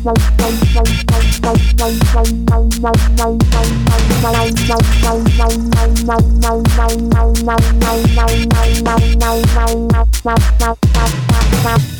Stop, stop.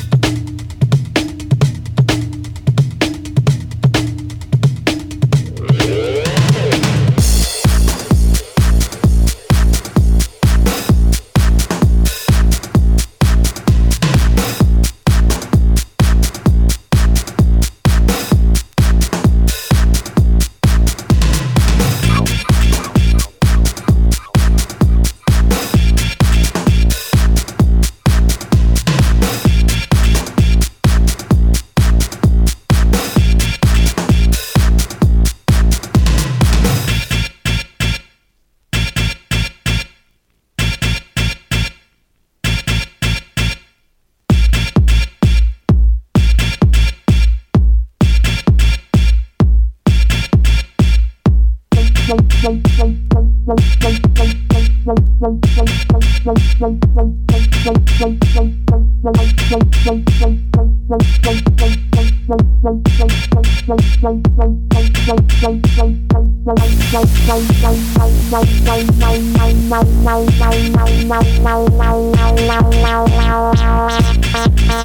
Wow.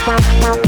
Bye.